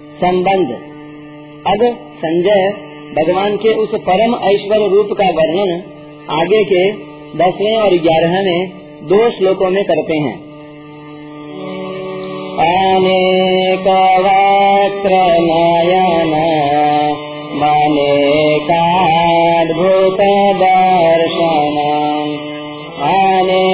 संबंध। अब संजय भगवान के उस परम ऐश्वर्य रूप का वर्णन आगे के दसवें और ग्यारहवें दो श्लोकों में करते हैं। अनेक वक्त्र नयन मनेकाद्भुत दर्शन अनेक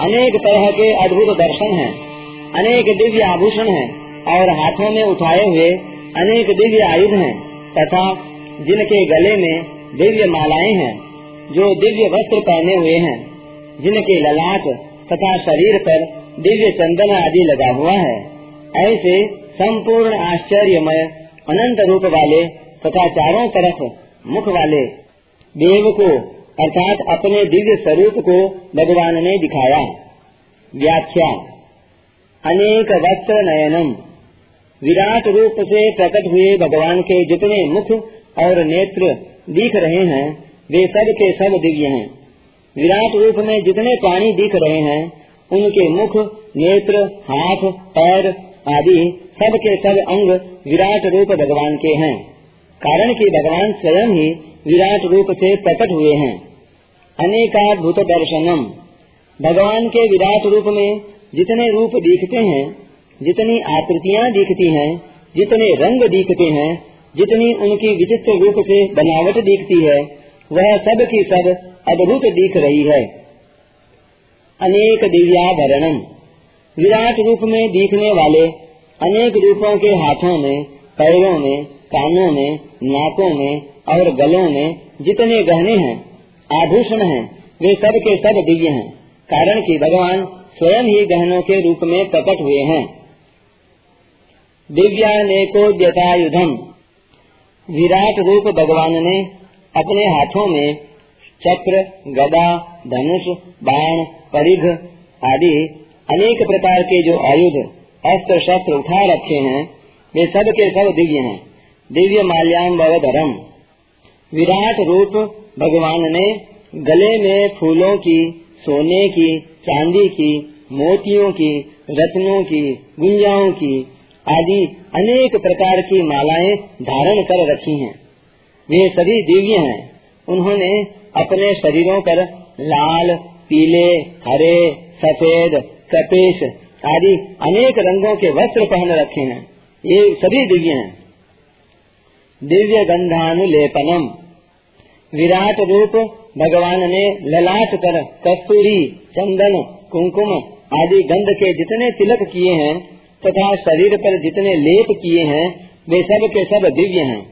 अनेक तरह के अद्भुत दर्शन हैं, अनेक दिव्य आभूषण हैं और हाथों में उठाए हुए अनेक दिव्य आयुध हैं तथा जिनके गले में दिव्य मालाएँ हैं जो दिव्य वस्त्र पहने हुए हैं जिनके ललाट तथा शरीर पर दिव्य चंदन आदि लगा हुआ है। ऐसे संपूर्ण आश्चर्यमय अनंत रूप वाले तथा चारों तरफ़ मुख वाले देव को अर्थात अपने दिव्य स्वरूप को भगवान ने दिखाया। व्याख्या, अनेक वस्त्र नयनम, विराट रूप से प्रकट हुए भगवान के जितने मुख और नेत्र दिख रहे हैं, वे सब के सब दिव्य हैं। विराट रूप में जितने प्राणी दिख रहे हैं, उनके मुख, नेत्र, हाथ, पैर आदि सब के सब अंग विराट रूप भगवान के हैं। कारण कि भगवान स्वयं ही विराट रूप से प्रकट हुए हैं। अनेकाद्भुत दर्शनम। भगवान के विराट रूप में जितने रूप दिखते हैं, जितनी आकृतियाँ दिखती हैं, जितने रंग दिखते हैं, जितनी उनकी विचित्र रूप से बनावट दिखती है, वह सब की सब अद्भुत दिख रही है। अनेक दिव्याभरणम। विराट रूप में दिखने वाले अनेक रूपों के हाथों में, पैरों में, कानों में, नाकों में और गलों में जितने गहने हैं आभूषण हैं। वे सब के सब दिव्य हैं, कारण कि भगवान स्वयं ही गहनों के रूप में प्रकट हुए हैं। दिव्यानेको जटायुधम विराट रूप भगवान ने अपने हाथों में चक्र, गदा, धनुष, बाण, परिघ आदि अनेक प्रकार के जो आयुध, अस्त्र, शस्त्र उठा रखे हैं, वे सब के सब दिव्य हैं। दिव्य माल्याम धर्म विराट रूप भगवान ने गले में फूलों की, सोने की, चांदी की, मोतियों की, रत्नों की, गुंजाओं की आदि अनेक प्रकार की मालाएँ धारण कर रखी हैं। वे सभी दिव्य हैं। उन्होंने अपने शरीरों पर लाल, पीले, हरे, सफ़ेद कपेश आदि अनेक रंगों के वस्त्र पहन रखे हैं। ये सभी दिव्य हैं। दिव्य गंधानुलेपनम। विराट रूप, भगवान ने ललाट कर कस्तूरी, चंदन, कुंकुम आदि गंध के जितने तिलक किए हैं, तथा शरीर पर जितने लेप किए हैं, वे सब के सब दिव्य हैं।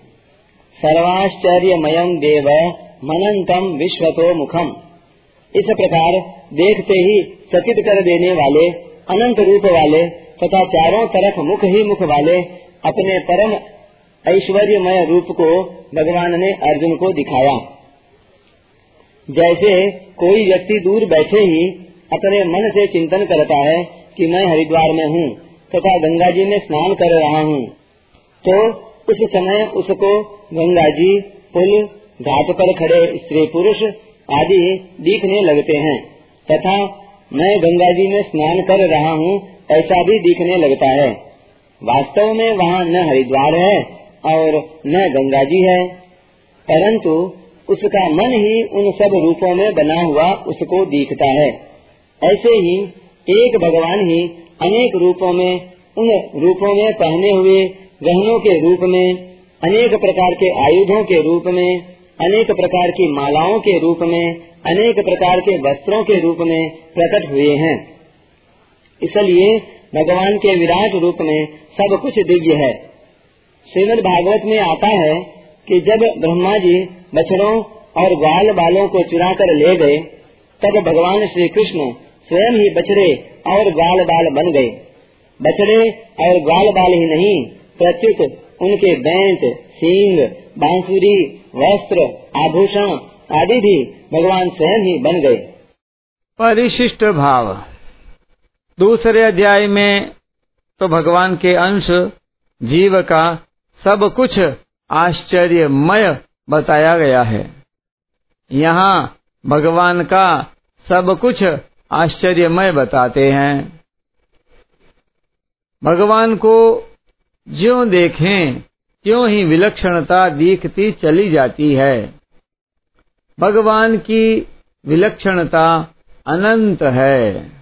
सर्वाश्चर्यमय देव मनंतम विश्वतो मुखम इस प्रकार देखते ही चकित कर देने वाले, अनंत रूप वाले, तथा चारों तरफ़ मुख ही मुख वाले, अपने परम ऐश्वर्यमय रूप को भगवान ने अर्जुन को दिखाया। जैसे कोई व्यक्ति दूर बैठे ही अपने मन से चिंतन करता है कि मैं हरिद्वार में हूँ तथा गंगा जी में स्नान कर रहा हूँ तो उस समय उसको गंगा जी, पुल, घाट पर खड़े स्त्री पुरुष आदि दिखने लगते हैं तथा मैं गंगा जी में स्नान कर रहा हूँ ऐसा भी दिखने लगता है। वास्तव में वहाँ न हरिद्वार है और न गंगा जी है, परंतु उसका मन ही उन सब रूपों में बना हुआ उसको दिखता है। ऐसे ही एक भगवान ही अनेक रूपों में, उन रूपों में पहने हुए गहनों के रूप में, अनेक प्रकार के आयुधों के रूप में, अनेक प्रकार की मालाओं के रूप में, अनेक प्रकार के वस्त्रों के रूप में प्रकट हुए हैं। इसलिए भगवान के विराट रूप में सब कुछ दिव्य है। श्रीमद भागवत में आता है कि जब ब्रह्मा जी बछड़ों और ग्वाल बालों को चुरा कर ले गए, तब भगवान श्री कृष्ण स्वयं ही बछड़े और ग्वाल बाल बन गए। बछड़े और ग्वाल बाल ही नहीं, प्रत्युत उनके बैंत, सींग, बांसुरी, वस्त्र, आभूषण आदि भी भगवान स्वयं ही बन गए। परिशिष्ट भाव। दूसरे अध्याय में तो भगवान के अंश जीव का सब कुछ आश्चर्यमय बताया गया है। यहाँ भगवान का सब कुछ आश्चर्यमय बताते हैं। भगवान को ज्यो देखें, त्यों ही विलक्षणता दिखती चली जाती है। भगवान की विलक्षणता अनंत है।